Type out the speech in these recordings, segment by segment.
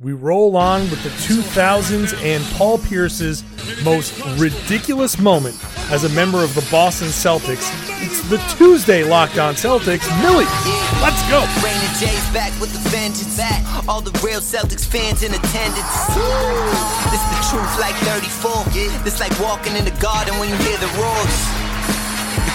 We roll on with the 2000s and Paul Pierce's most ridiculous moment as a member of the Boston Celtics. It's the Tuesday Locked On Celtics. Millie, let's go. Rain and Jay's back with the vengeance. Back. All the real Celtics fans in attendance. This is the truth like 34. This like walking in the garden when you hear the roars.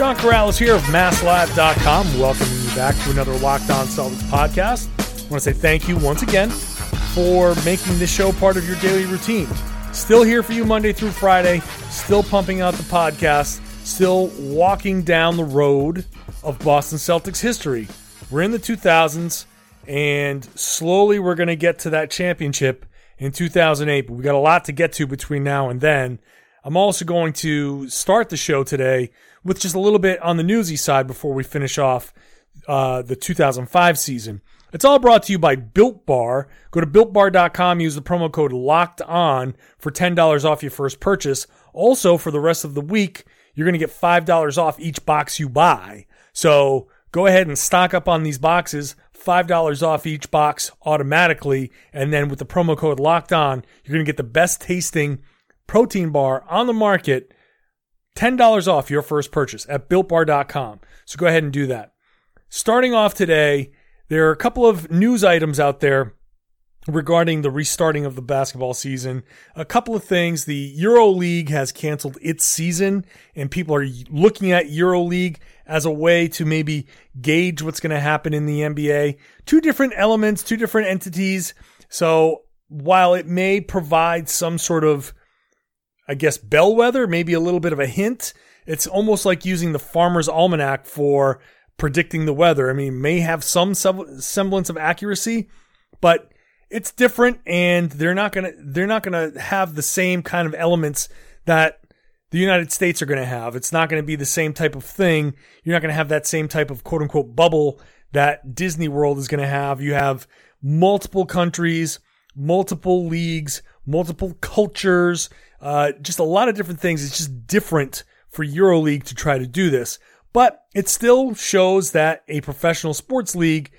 John Karalis here of MassLive.com, welcoming you back to another Locked On Celtics podcast. I want to say thank you once again for making this show part of your daily routine. Still here for you Monday through Friday, still pumping out the podcast, still walking down the road of Boston Celtics history. We're in the 2000s, and slowly we're going to get to that championship in 2008, but we got a lot to get to between now and then. I'm also going to start the show today with just a little bit on the newsy side before we finish off uh, the 2005 season. It's all brought to you by Built Bar. Go to builtbar.com, use the promo code LOCKED ON for $10 off your first purchase. Also, for the rest of the week, you're going to get $5 off each box you buy. So go ahead and stock up on these boxes. $5 off each box automatically. And then with the promo code locked on, you're going to get the best tasting protein bar on the market. $10 off your first purchase at builtbar.com. So go ahead and do that. Starting off today, there are a couple of news items out there regarding the restarting of the basketball season. A couple of things. The EuroLeague has canceled its season, and people are looking at EuroLeague as a way to maybe gauge what's going to happen in the NBA. Two different elements, two different entities. So while it may provide some sort of, I guess, bellwether, maybe a little bit of a hint, it's almost like using the Farmer's Almanac for predicting the weather. I mean, may have some semblance of accuracy, but it's different and they're not going to they're not going to have the same kind of elements that the United States are going to have. It's not going to be the same type of thing. You're not going to have that same type of quote unquote bubble that Disney World is going to have. You have multiple countries, multiple leagues, multiple cultures, uh, just a lot of different things. It's just different for EuroLeague to try to do this. But it still shows that a professional sports league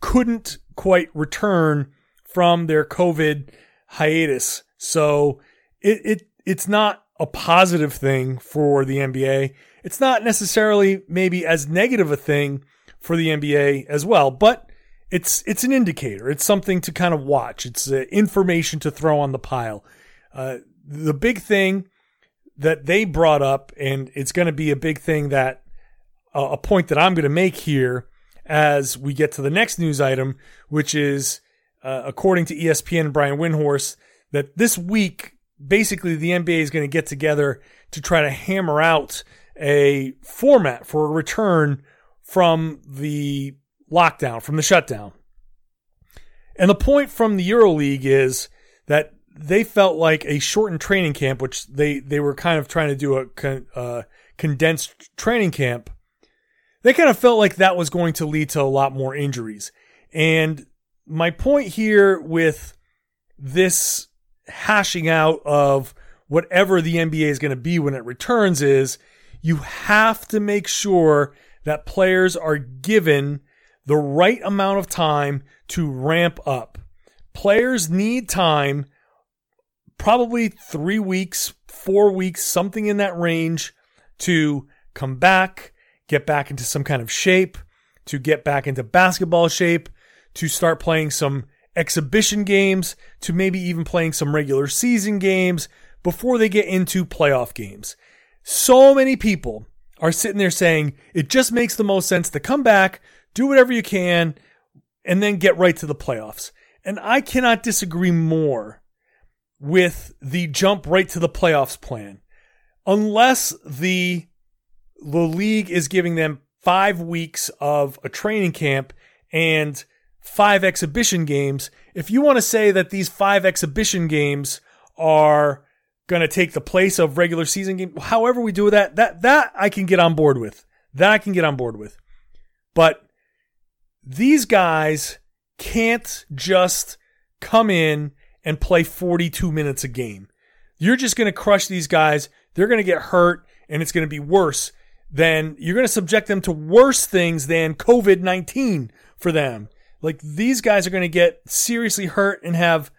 couldn't quite return from their COVID hiatus. So it, it it's not a positive thing for the NBA. It's not necessarily maybe as negative a thing for the NBA as well, but it's it's an indicator. It's something to kind of watch. It's uh, information to throw on the pile. Uh, the big thing that they brought up, and it's going to be a big thing that a point that I'm going to make here as we get to the next news item, which is, uh, according to ESPN Brian Windhorst, that this week, basically the NBA is going to get together to try to hammer out a format for a return from the lockdown, from the shutdown. And the point from the EuroLeague is that they felt like a shortened training camp, which they, they were kind of trying to do a con, uh, condensed training camp, they kind of felt like that was going to lead to a lot more injuries. And my point here with this hashing out of whatever the NBA is going to be when it returns is you have to make sure that players are given the right amount of time to ramp up. Players need time, probably three weeks, four weeks, something in that range to come back, get back into some kind of shape, to get back into basketball shape, to start playing some exhibition games, to maybe even playing some regular season games before they get into playoff games. So many people are sitting there saying it just makes the most sense to come back, do whatever you can, and then get right to the playoffs. And I cannot disagree more with the jump right to the playoffs plan. Unless the the league is giving them five weeks of a training camp and five exhibition games. If you want to say that these five exhibition games are going to take the place of regular season game. However we do that, that that I can get on board with. That I can get on board with. But these guys can't just come in and play 42 minutes a game. You're just going to crush these guys. They're going to get hurt and it's going to be worse. than you're going to subject them to worse things than COVID 19 for them. Like these guys are going to get seriously hurt and have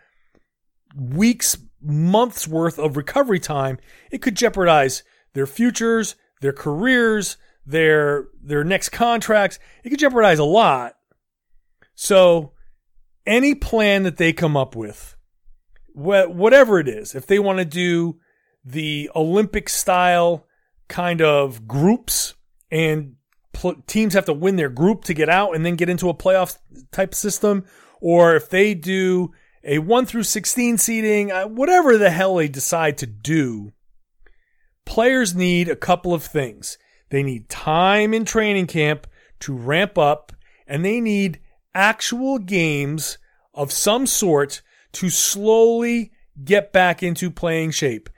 weeks, months worth of recovery time. It could jeopardize their futures, their careers, their their next contracts. It could jeopardize a lot. So any plan that they come up with, whatever it is, if they want to do the Olympic style kind of groups and pl- teams have to win their group to get out and then get into a playoff type system, or if they do a 1 through 16 seeding, uh, whatever the hell they decide to do, players need a couple of things. They need time in training camp to ramp up, and they need actual games of some sort to slowly get back into playing shape.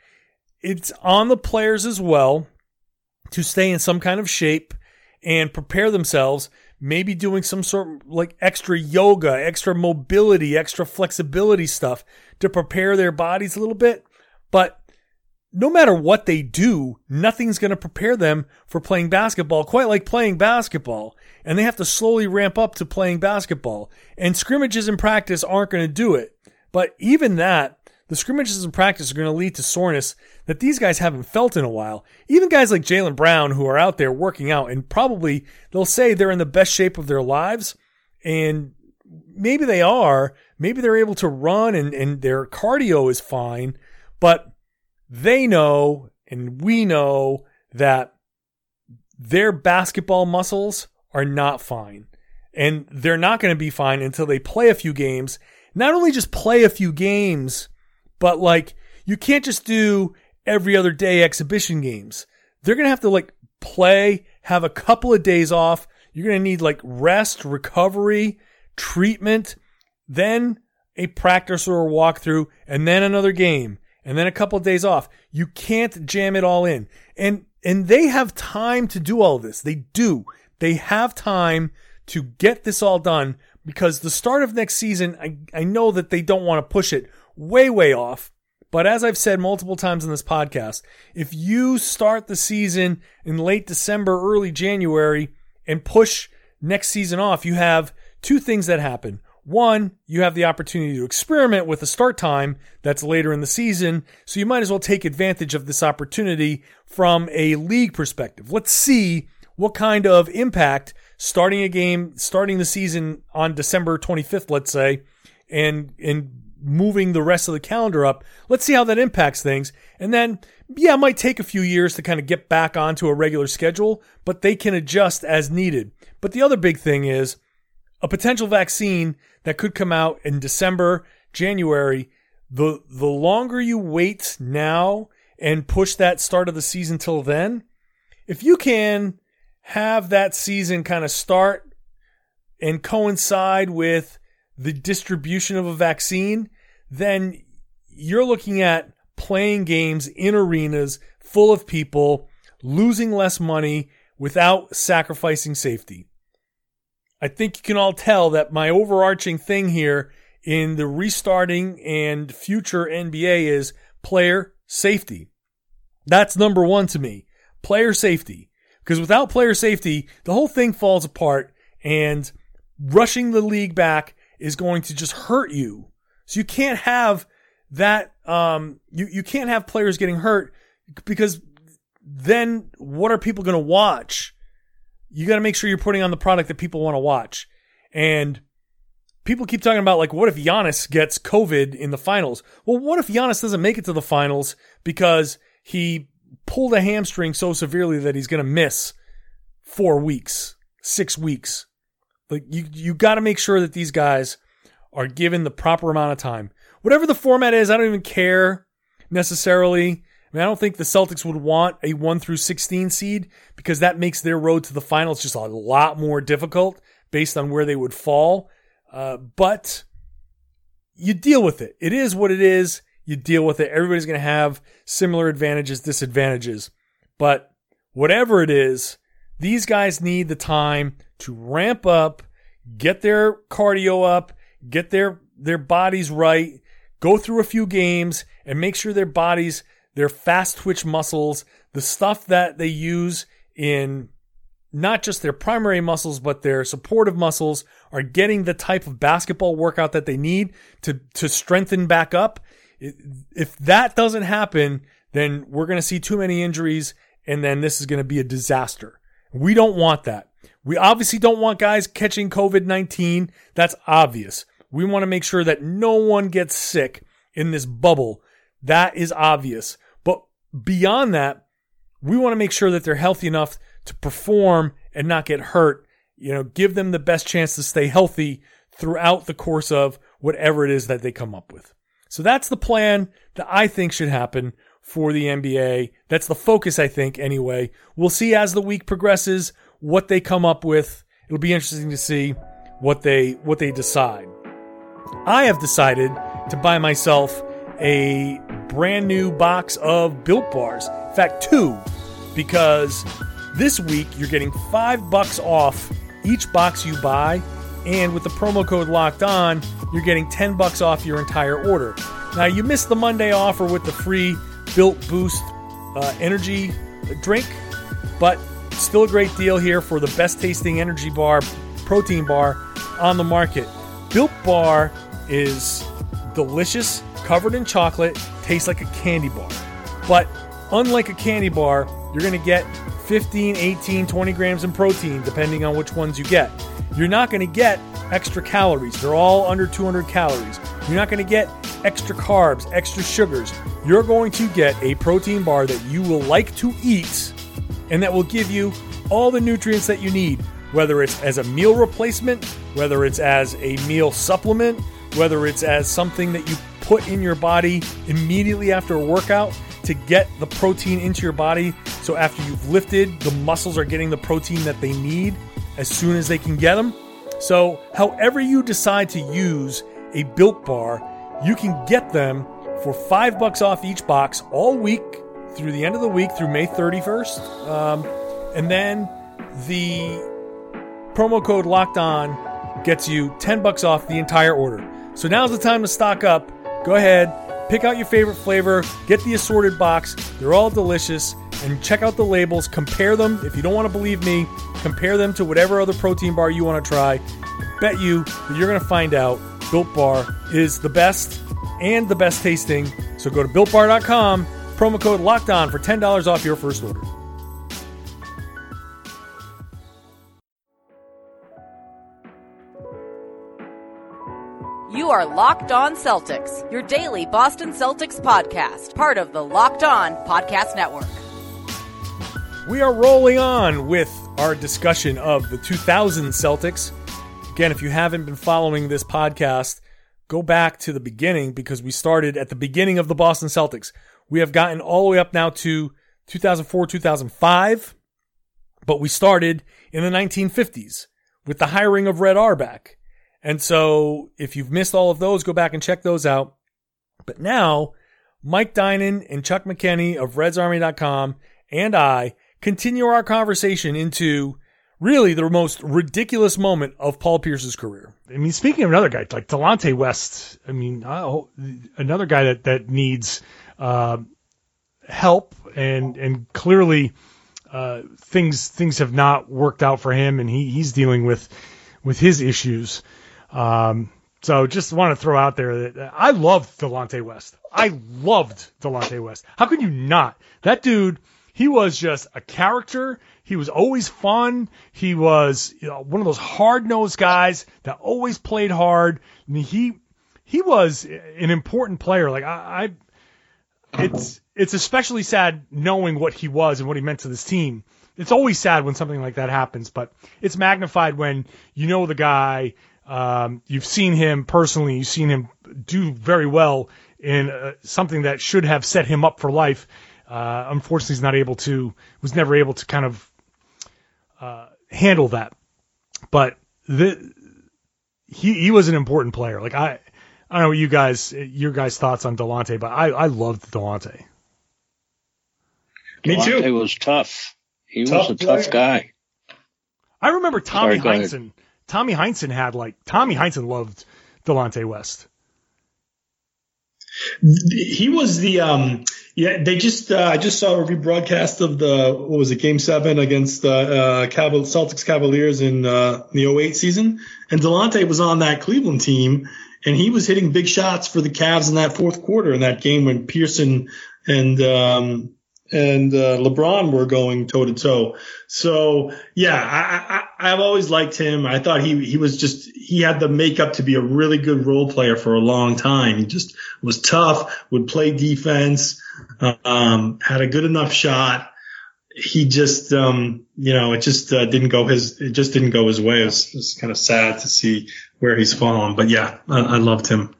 It's on the players as well to stay in some kind of shape and prepare themselves, maybe doing some sort of like extra yoga, extra mobility, extra flexibility stuff to prepare their bodies a little bit. But no matter what they do, nothing's going to prepare them for playing basketball, quite like playing basketball. And they have to slowly ramp up to playing basketball. And scrimmages in practice aren't going to do it. But even that, the scrimmages in practice are going to lead to soreness that these guys haven't felt in a while. Even guys like Jaylen Brown, who are out there working out, and probably they'll say they're in the best shape of their lives. And maybe they are. Maybe they're able to run and, and their cardio is fine. But they know and we know that their basketball muscles are not fine. And they're not going to be fine until they play a few games. Not only just play a few games, but like you can't just do every other day exhibition games. They're going to have to like play, have a couple of days off. You're going to need like rest, recovery, treatment, then a practice or a walkthrough, and then another game and then a couple of days off. You can't jam it all in. And and they have time to do all this. They do. They have time to get this all done because the start of next season, I, I know that they don't want to push it way, way off. But as I've said multiple times in this podcast, if you start the season in late December, early January, and push next season off, you have two things that happen. One, you have the opportunity to experiment with a start time that's later in the season, so you might as well take advantage of this opportunity from a league perspective. Let's see what kind of impact starting a game, starting the season on December 25th, let's say, and and moving the rest of the calendar up. Let's see how that impacts things. And then, yeah, it might take a few years to kind of get back onto a regular schedule, but they can adjust as needed. But the other big thing is a potential vaccine that could come out in December, January. The the longer you wait now and push that start of the season till then, if you can have that season kind of start and coincide with the distribution of a vaccine, then you're looking at playing games in arenas full of people, losing less money without sacrificing safety. I think you can all tell that my overarching thing here in the restarting and future NBA is player safety. That's number one to me. Player safety. Because without player safety, the whole thing falls apart and rushing the league back is going to just hurt you. So you can't have that, um, you, you can't have players getting hurt because then what are people going to watch? you got to make sure you're putting on the product that people want to watch. And people keep talking about like, what if Giannis gets COVID in the finals? Well, what if Giannis doesn't make it to the finals because he pulled a hamstring so severely that he's going to miss four weeks, six weeks? Like you, you got to make sure that these guys are given the proper amount of time. Whatever the format is, I don't even care necessarily. I mean, I don't think the Celtics would want a 1 through 16 seed because that makes their road to the finals just a lot more difficult based on where they would fall. Uh, but you deal with it. It is what it is. You deal with it. Everybody's going to have similar advantages, disadvantages. But whatever it is, these guys need the time to ramp up, get their cardio up, get their their bodies right, go through a few games and make sure their bodies, their fast twitch muscles, the stuff that they use in not just their primary muscles, but their supportive muscles are getting the type of basketball workout that they need to, to strengthen back up. If that doesn't happen, then we're going to see too many injuries and then this is going to be a disaster. We don't want that. We obviously don't want guys catching COVID 19. That's obvious. We want to make sure that no one gets sick in this bubble. That is obvious. But beyond that, we want to make sure that they're healthy enough to perform and not get hurt. You know, give them the best chance to stay healthy throughout the course of whatever it is that they come up with. So that's the plan that I think should happen for the NBA. That's the focus, I think, anyway. We'll see as the week progresses what they come up with. It'll be interesting to see what they what they decide. I have decided to buy myself a brand new box of Built Bars. In fact, two, because this week you're getting five bucks off each box you buy, and with the promo code Locked On, you're getting ten bucks off your entire order. Now you missed the Monday offer with the free Built Boost uh, energy drink, but still a great deal here for the best tasting energy bar, protein bar on the market. Built Bar is delicious, covered in chocolate, tastes like a candy bar. But unlike a candy bar, you're going to get 15, 18, 20 grams in protein, depending on which ones you get. You're not going to get extra calories. They're all under 200 calories. You're not going to get extra carbs, extra sugars. You're going to get a protein bar that you will like to eat and that will give you all the nutrients that you need, whether it's as a meal replacement, whether it's as a meal supplement, whether it's as something that you put in your body immediately after a workout to get the protein into your body. So after you've lifted, the muscles are getting the protein that they need as soon as they can get them. So, however you decide to use a built bar, you can get them for five bucks off each box all week through the end of the week through May 31st. Um, and then the promo code locked on gets you 10 bucks off the entire order. So now's the time to stock up. Go ahead, pick out your favorite flavor, get the assorted box. They're all delicious. And check out the labels, compare them. If you don't want to believe me, compare them to whatever other protein bar you want to try. Bet you that you're going to find out Built Bar is the best and the best tasting. So go to builtbar.com, promo code locked on for $10 off your first order. You are Locked On Celtics, your daily Boston Celtics podcast, part of the Locked On Podcast Network. We are rolling on with our discussion of the 2000 Celtics. Again, if you haven't been following this podcast, go back to the beginning because we started at the beginning of the Boston Celtics. We have gotten all the way up now to 2004, 2005, but we started in the 1950s with the hiring of Red Auerbach. And so if you've missed all of those, go back and check those out. But now, Mike Dinan and Chuck McKenney of RedsArmy.com and I continue our conversation into really the most ridiculous moment of Paul Pierce's career. I mean, speaking of another guy like Delonte West, I mean, another guy that that needs uh, help and and clearly uh, things things have not worked out for him, and he he's dealing with with his issues. Um, so just want to throw out there that I loved Delonte West. I loved Delonte West. How can you not? That dude, he was just a character. He was always fun. He was you know, one of those hard nosed guys that always played hard. I mean, he he was an important player. Like I, I it's it's especially sad knowing what he was and what he meant to this team. It's always sad when something like that happens, but it's magnified when you know the guy um, you've seen him personally. You've seen him do very well in uh, something that should have set him up for life. Uh, unfortunately, he's not able to. Was never able to kind of uh, handle that. But the he he was an important player. Like I I don't know what you guys, your guys' thoughts on Delonte, but I, I loved Delonte. Me too. It was tough. He Tough was a tough guy. I remember Tommy Sorry, go. Heinsohn. Tommy Heinsohn had like Tommy Heinsohn loved Delonte West. He was the um yeah they just uh, I just saw a rebroadcast of the what was it game seven against uh, uh Caval- Celtics Cavaliers in uh, the 08 season. And Delonte was on that Cleveland team and he was hitting big shots for the Cavs in that fourth quarter in that game when Pearson and um and uh, LeBron were going toe to toe. So yeah, I, I've always liked him. I thought he he was just he had the makeup to be a really good role player for a long time. He just was tough, would play defense, um, had a good enough shot. He just um, you know it just uh, didn't go his it just didn't go his way. It was, it was kind of sad to see where he's fallen. But yeah, I, I loved him.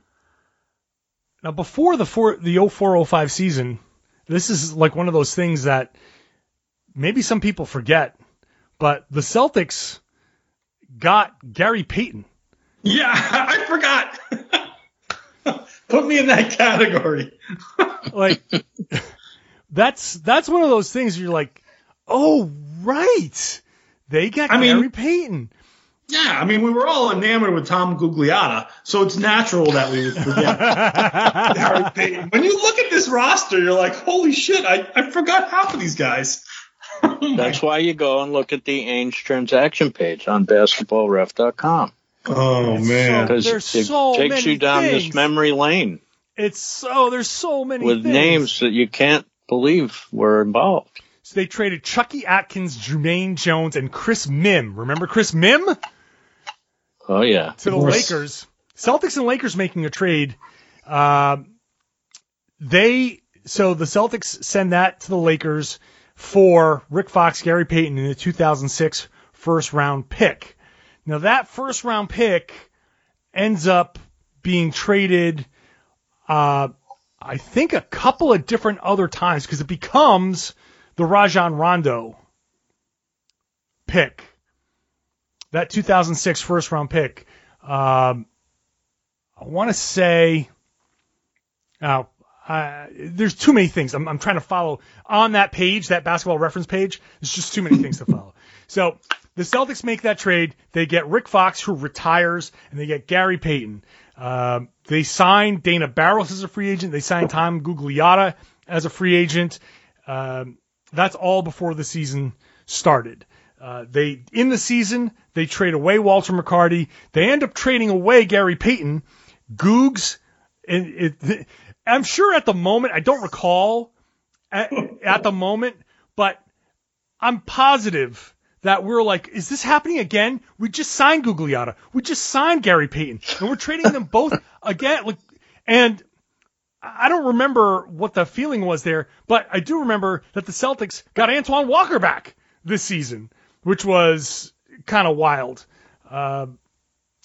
Now, before the four, the 0405 season, this is like one of those things that maybe some people forget, but the Celtics got Gary Payton. Yeah, I forgot. Put me in that category. Like that's that's one of those things you're like, oh right, they got I mean- Gary Payton. Yeah, I mean, we were all enamored with Tom Gugliotta, so it's natural that we would forget Harry Payton. When you look at this roster, you're like, holy shit, I, I forgot half of these guys. That's why you go and look at the Ainge transaction page on basketballref.com. Oh, man. Because There's it so takes many you down things. this memory lane It's so there's so many with things. names that you can't believe were involved. So they traded Chucky Atkins, Jumaine Jones, and Chris Mihm. Remember Chris Mihm? Oh yeah. to the Lakers. Celtics and Lakers making a trade. Um, they so the Celtics send that to the Lakers for Rick Fox, Gary Payton in the 2006 first round pick. Now that first round pick ends up being traded. Uh, I think a couple of different other times because it becomes the Rajon Rondo pick that 2006 first round pick. Um, I want to say, now there's too many things. I'm, I'm trying to follow on that page, that basketball reference page. There's just too many things to follow. So the Celtics make that trade. They get Rick Fox, who retires, and they get Gary Payton. Um, they sign Dana Barros as a free agent. They sign Tom Gugliotta as a free agent. Um, that's all before the season started. Uh, they in the season they trade away Walter McCarty. They end up trading away Gary Payton. Googs, and it, I'm sure at the moment I don't recall at, at the moment, but I'm positive that we're like, is this happening again? We just signed Gugliotta. We just signed Gary Payton, and we're trading them both again. Like, and I don't remember what the feeling was there, but I do remember that the Celtics got Antoine Walker back this season, which was kind of wild. Uh,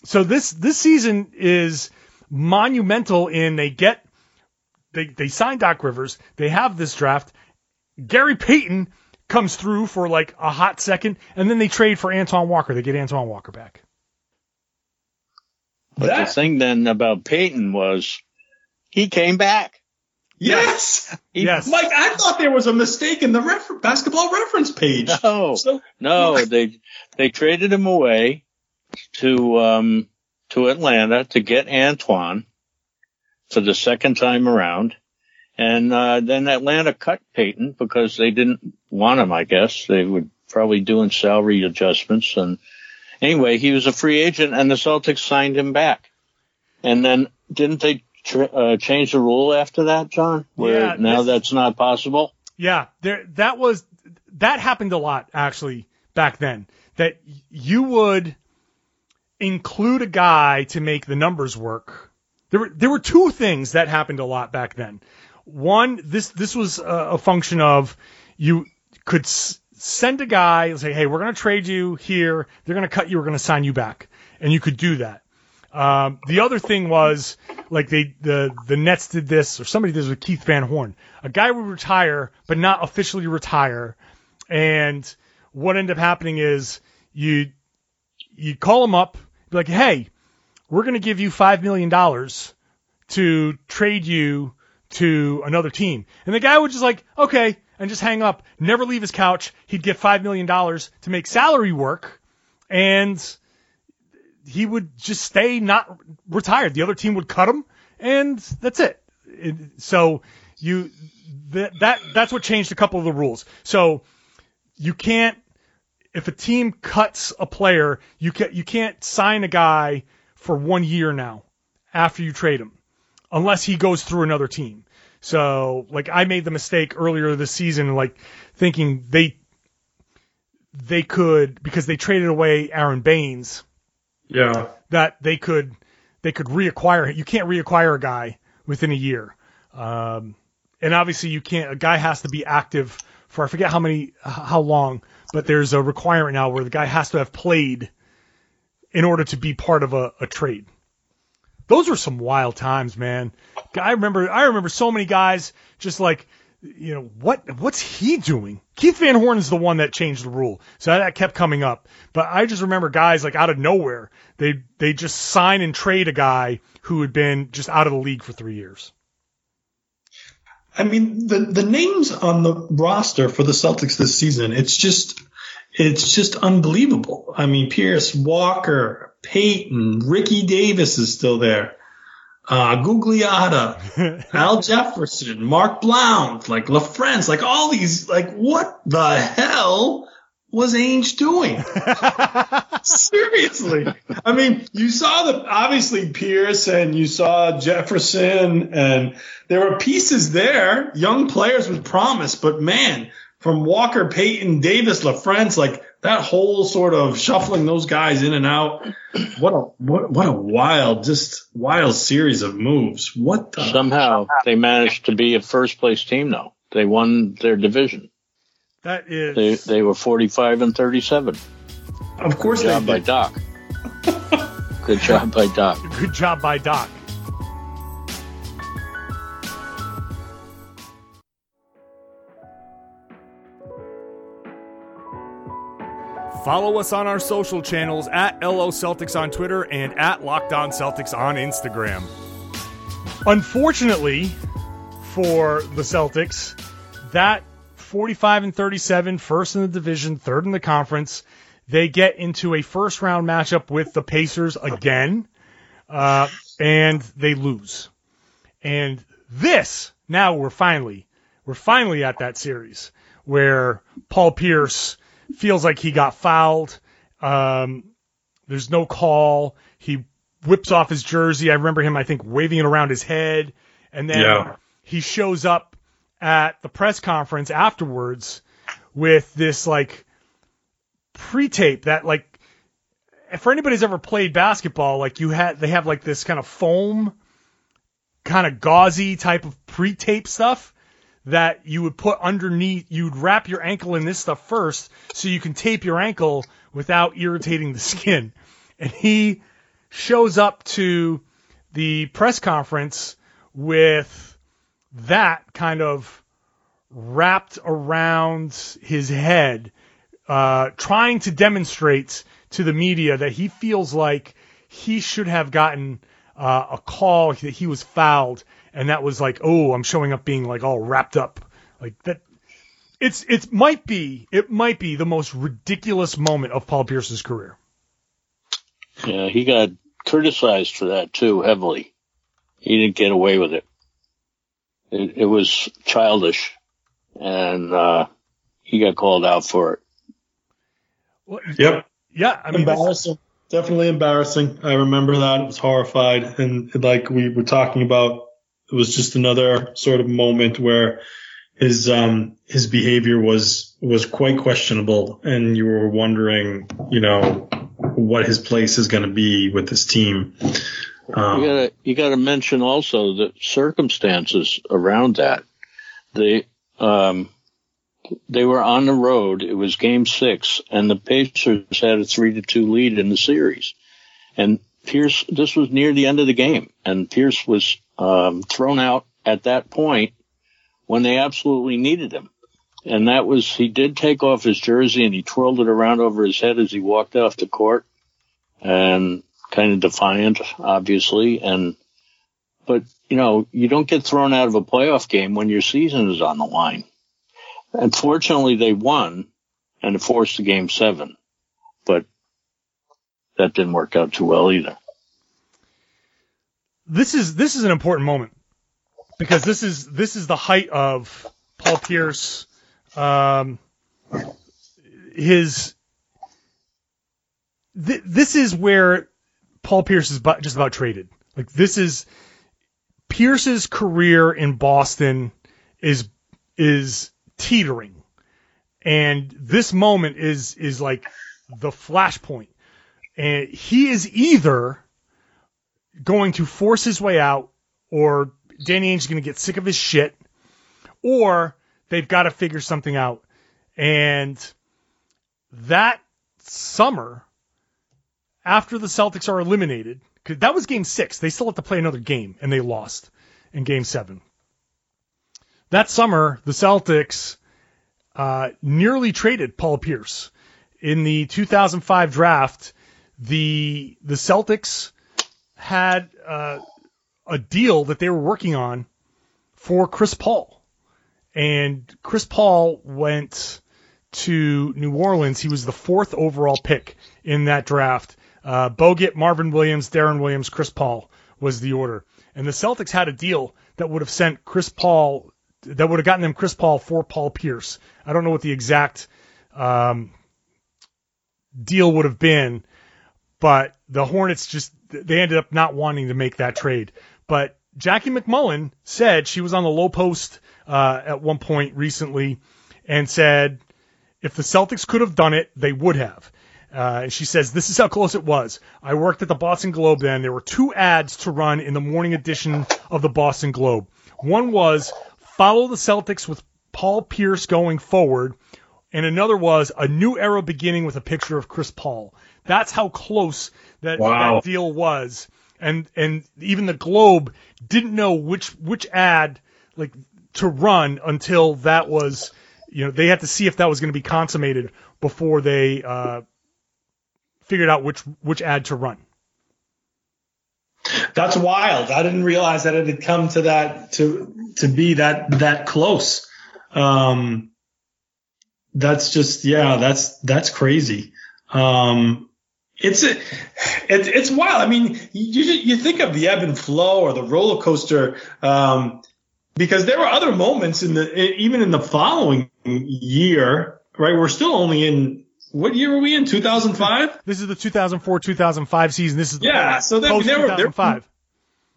so this this season is monumental in they get they they sign Doc Rivers, they have this draft. Gary Payton comes through for like a hot second, and then they trade for Antoine Walker. They get Antoine Walker back. But That- the thing then about Payton was he came back. Yes. He, Yes. Mike, I thought there was a mistake in the refer- basketball reference page. No, So, no, they they traded him away to um to Atlanta to get Antoine for the second time around. And uh, then Atlanta cut Payton because they didn't want him, I guess. They were probably doing salary adjustments. And anyway, he was a free agent and the Celtics signed him back. And then didn't they tr- uh, change the rule after that, John? Where Yeah, now this- that's not possible? Yeah, there that was that happened a lot actually back then. That you would include a guy to make the numbers work. There were there were two things that happened a lot back then. One, this this was a, a function of you could s- send a guy and say, "Hey, we're going to trade you here. They're going to cut you. We're going to sign you back," and you could do that. Um, the other thing was like they the the Nets did this or somebody did this with Keith Van Horn. A guy would retire but not officially retire, and what ended up happening is you you call him up, be like, hey, we're to give you five million dollars to trade you to another team. And the guy would just like, okay, and just hang up, never leave his couch. He'd get $5 million to make salary work and he would just stay not retired. The other team would cut him and that's it. it so you, that, that, that's what changed a couple of the rules. So you can't, if a team cuts a player, you can you can't sign a guy for one year now after you trade him, unless he goes through another team. So like I made the mistake earlier this season, like thinking they they could because they traded away Aron Baynes. Yeah. That they could they could reacquire. You can't reacquire a guy within a year. Um, and obviously you can't. A guy has to be active for I forget how many how long, but there's a requirement now where the guy has to have played in order to be part of a, a trade. Those were some wild times, man. I remember I remember so many guys just like you know what what's he doing? Keith Van Horn is the one that changed the rule, so that kept coming up. But I just remember guys like out of nowhere they they just sign and trade a guy who had been just out of the league for three years. I mean, the the names on the roster for the Celtics this season, it's just it's just unbelievable. I mean, Pierce, Walker, Payton, Ricky Davis is still there. Uh, Gugliotta, Al Jefferson, Mark Blount, like LaFrentz, like all these, like what the hell was Ainge doing? Seriously. I mean, you saw the, obviously Pierce and you saw Jefferson and there were pieces there, young players with promise, but man, from Walker, Payton, Davis, LaFrentz, like that whole sort of shuffling those guys in and out. What a what what a wild, just wild series of moves. What the? Somehow they managed to be a first place team though. They won their division. That is. They they were 45 and 37. Of course, Good job they by. Doc. Good job by Doc. Good job by Doc. Follow us on our social channels at LO Celtics on Twitter and at Locked On Celtics on Instagram. Unfortunately for the Celtics, that 45 and 37, first in the division, third in the conference, they get into a first round matchup with the Pacers again, uh, and they lose. And this, now we're finally, we're finally at that series where Paul Pierce feels like he got fouled. Um, there's no call. He whips off his jersey. I remember him, I think, waving it around his head. And then Yeah. he shows up at the press conference afterwards with this like pre-tape that like for anybody who's ever played basketball, like you had they have like this kind of foam kind of gauzy type of pre-tape stuff that you would put underneath you'd wrap your ankle in this stuff first so you can tape your ankle without irritating the skin. And he shows up to the press conference with that kind of wrapped around his head, uh, trying to demonstrate to the media that he feels like he should have gotten uh, a call that he was fouled, and that was like, oh, I'm showing up being like all wrapped up, like that. It's it might be it might be the most ridiculous moment of Paul Pierce's career. Yeah, he got criticized for that too heavily. He didn't get away with it. It, it was childish, and uh, he got called out for it. Well, Yep. yeah, I mean, this- embarrassing. Definitely embarrassing. I remember that. I was horrified. And like we were talking about, it was just another sort of moment where his, um, his behavior was, was quite questionable. And you were wondering, you know, what his place is going to be with this team. Um, You gotta you gotta mention also the circumstances around that. They um they were on the road. It was game six and the Pacers had a three to two lead in the series. And Pierce this was near the end of the game and Pierce was um thrown out at that point when they absolutely needed him. And that was he did take off his jersey and he twirled it around over his head as he walked off the court. And kind of defiant, obviously, and but you know, you don't get thrown out of a playoff game when your season is on the line. And fortunately, they won and forced a game seven, but that didn't work out too well either. This is this is an important moment because this is this is the height of Paul Pierce, um, his. Th- this is where Paul Pierce is just about traded. Like this is Pierce's career in Boston is is teetering, and this moment is is like the flashpoint, and he is either going to force his way out, or Danny Ainge is going to get sick of his shit, or they've got to figure something out, and that summer after the Celtics are eliminated, because that was game six. They still have to play another game, and they lost in game seven. That summer, the Celtics uh, nearly traded Paul Pierce. In the 2005 draft, the the Celtics had uh, a deal that they were working on for Chris Paul, and Chris Paul went to New Orleans. He was the fourth overall pick in that draft, uh, Bogut, Marvin Williams, Deron Williams, Chris Paul was the order. And the Celtics had a deal that would have sent Chris Paul, that would have gotten them Chris Paul for Paul Pierce. I don't know what the exact um, deal would have been, but the Hornets just, they ended up not wanting to make that trade. But Jackie MacMullan said she was on the Lowe Post uh, at one point recently and said if the Celtics could have done it, they would have. Uh, and she says, This is how close it was. I worked at the Boston Globe then. There were two ads to run in the morning edition of the Boston Globe. One was follow the Celtics with Paul Pierce going forward, and another was a new era beginning with a picture of Chris Paul. That's how close that, wow. that deal was. And and even the Globe didn't know which which ad like to run until that was you know they had to see if that was going to be consummated before they uh, figured out which which ad to run. That's wild. I didn't realize that it had come to that to to be that that close. Um, that's just yeah, that's that's crazy. Um, it's it, it's wild. I mean, you you think of the ebb and flow or the roller coaster, um, because there were other moments in the even in the following year, right? We're still only in what year were we in? 2005. This is the 2004 2005 season. This is yeah. So then there were there,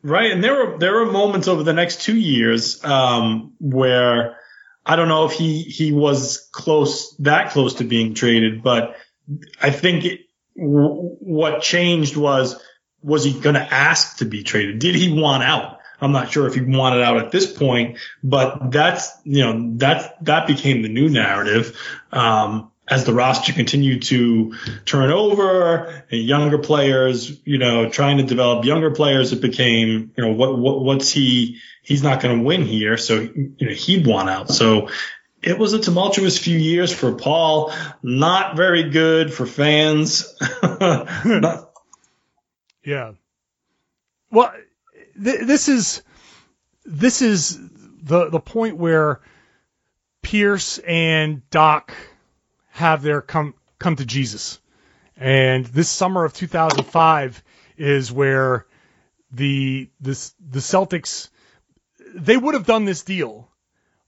right, and there were there were moments over the next two years um, where I don't know if he he was close that close to being traded, but I think it, what changed was was he going to ask to be traded? Did he want out? I'm not sure if he wanted out at this point, but that's you know that that became the new narrative. Um, as the roster continued to turn over and younger players, you know, trying to develop younger players, it became, you know, what, what what's he? He's not going to win here, so you know he'd want out. So it was a tumultuous few years for Paul. Not very good for fans. not- yeah. Well, th- this is this is the the point where Pierce and Doc have their come come to Jesus. And this summer of 2005 is where the this the Celtics they would have done this deal,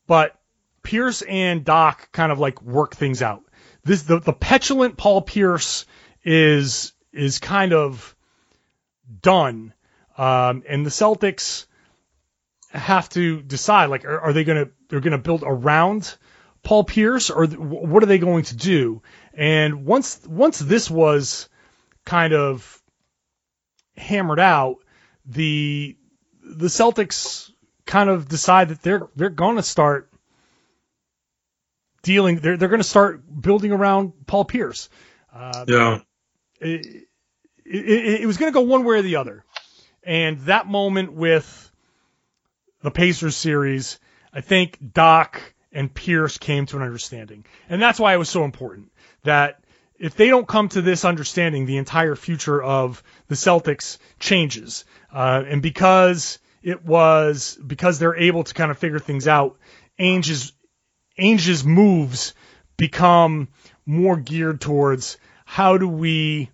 but Pierce and Doc kind of like work things out. This the, the petulant Paul Pierce is is kind of done, um, and the Celtics have to decide like are, are they gonna they're gonna build around Paul Pierce, or what are they going to do? And once once this was kind of hammered out, the the Celtics kind of decide that they're they're going to start dealing. They're they're going to start building around Paul Pierce. Uh, yeah. It, it, it was going to go one way or the other, and that moment with the Pacers series, I think Doc and Pierce came to an understanding. And that's why it was so important that if they don't come to this understanding, the entire future of the Celtics changes. Uh, and because it was because they're able to kind of figure things out. Ainge's Ainge's moves become more geared towards how do we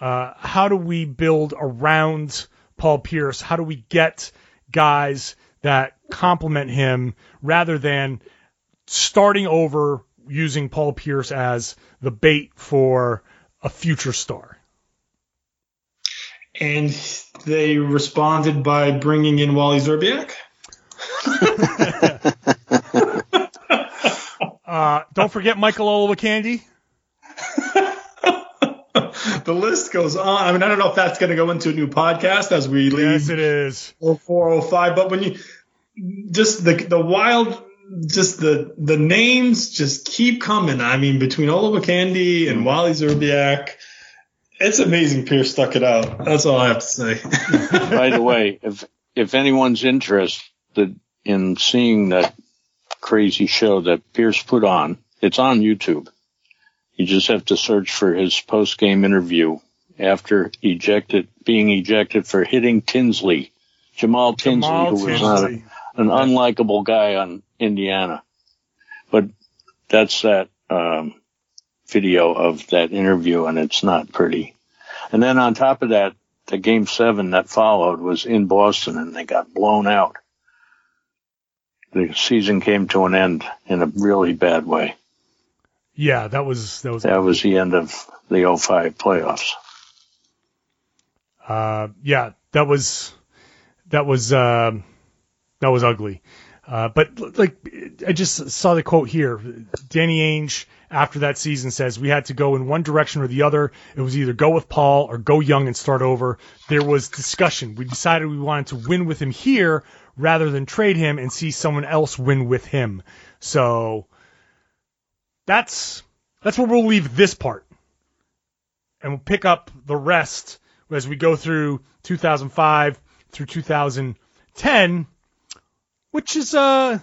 uh, how do we build around Paul Pierce? How do we get guys that complement him rather than starting over using Paul Pierce as the bait for a future star? And they responded by bringing in Wally Szczerbiak. uh, don't forget Michael Olowokandi. the list goes on. I mean, I don't know if that's going to go into a new podcast as we leave. Yes, it is. 0405. But when you just the the wild, just the the names just keep coming. I mean, between Olowokandi and Wally Szczerbiak, it's amazing. Pierce stuck it out. That's all I have to say. By the way, if if anyone's interested in seeing that crazy show that Pierce put on, it's on YouTube. You just have to search for his post game interview after ejected, being ejected for hitting Tinsley, Jamal Tinsley, Jamal who was not an unlikable guy on Indiana. But that's that um, video of that interview, and it's not pretty. And then on top of that, the game seven that followed was in Boston, and they got blown out. The season came to an end in a really bad way. Yeah, that was that was That was the end of the 05 playoffs. uh, yeah, that was that was um that was ugly. Uh, but like I just saw the quote here. Danny Ainge after that season says we had to go in one direction or the other. It was either go with Paul or go young and start over. There was discussion. We decided we wanted to win with him here rather than trade him and see someone else win with him. So that's that's where we'll leave this part. And we'll pick up the rest as we go through 2005 through 2010, which is a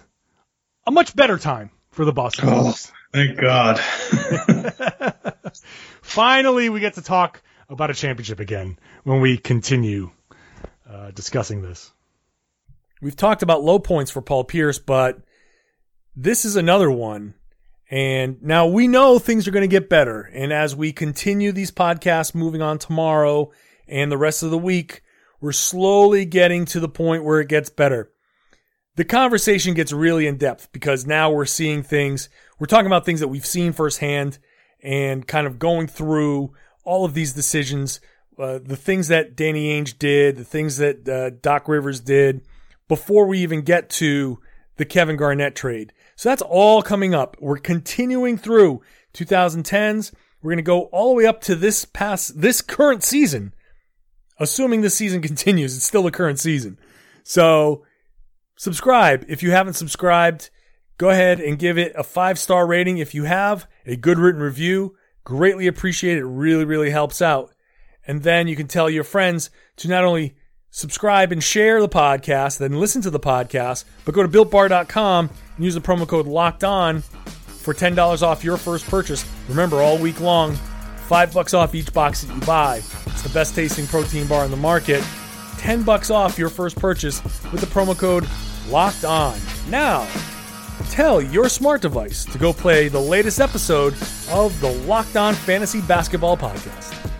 a much better time for the Boston Oh, thank God. Finally, we get to talk about a championship again when we continue uh, discussing this. We've talked about low points for Paul Pierce, but this is another one. And now we know things are going to get better. And as we continue these podcasts moving on tomorrow and the rest of the week, we're slowly getting to the point where it gets better. The conversation gets really in depth because now we're seeing things, we're talking about things that we've seen firsthand and kind of going through all of these decisions, uh, the things that Danny Ainge did, the things that uh, Doc Rivers did before we even get to the Kevin Garnett trade. So that's all coming up. We're continuing through 2010s. We're going to go all the way up to this past this current season. Assuming this season continues, it's still the current season. So subscribe if you haven't subscribed. Go ahead and give it a five star rating if you have a good written review. Greatly appreciate it. It really, really helps out. And then you can tell your friends to not only subscribe and share the podcast, then listen to the podcast, but go to builtbar.com and use the promo code locked on for $10 off your first purchase. Remember, all week long, five bucks off each box that you buy. It's the best tasting protein bar in the market. 10 bucks off your first purchase with the promo code locked on. Now, tell your smart device to go play the latest episode of the Locked On Fantasy Basketball Podcast.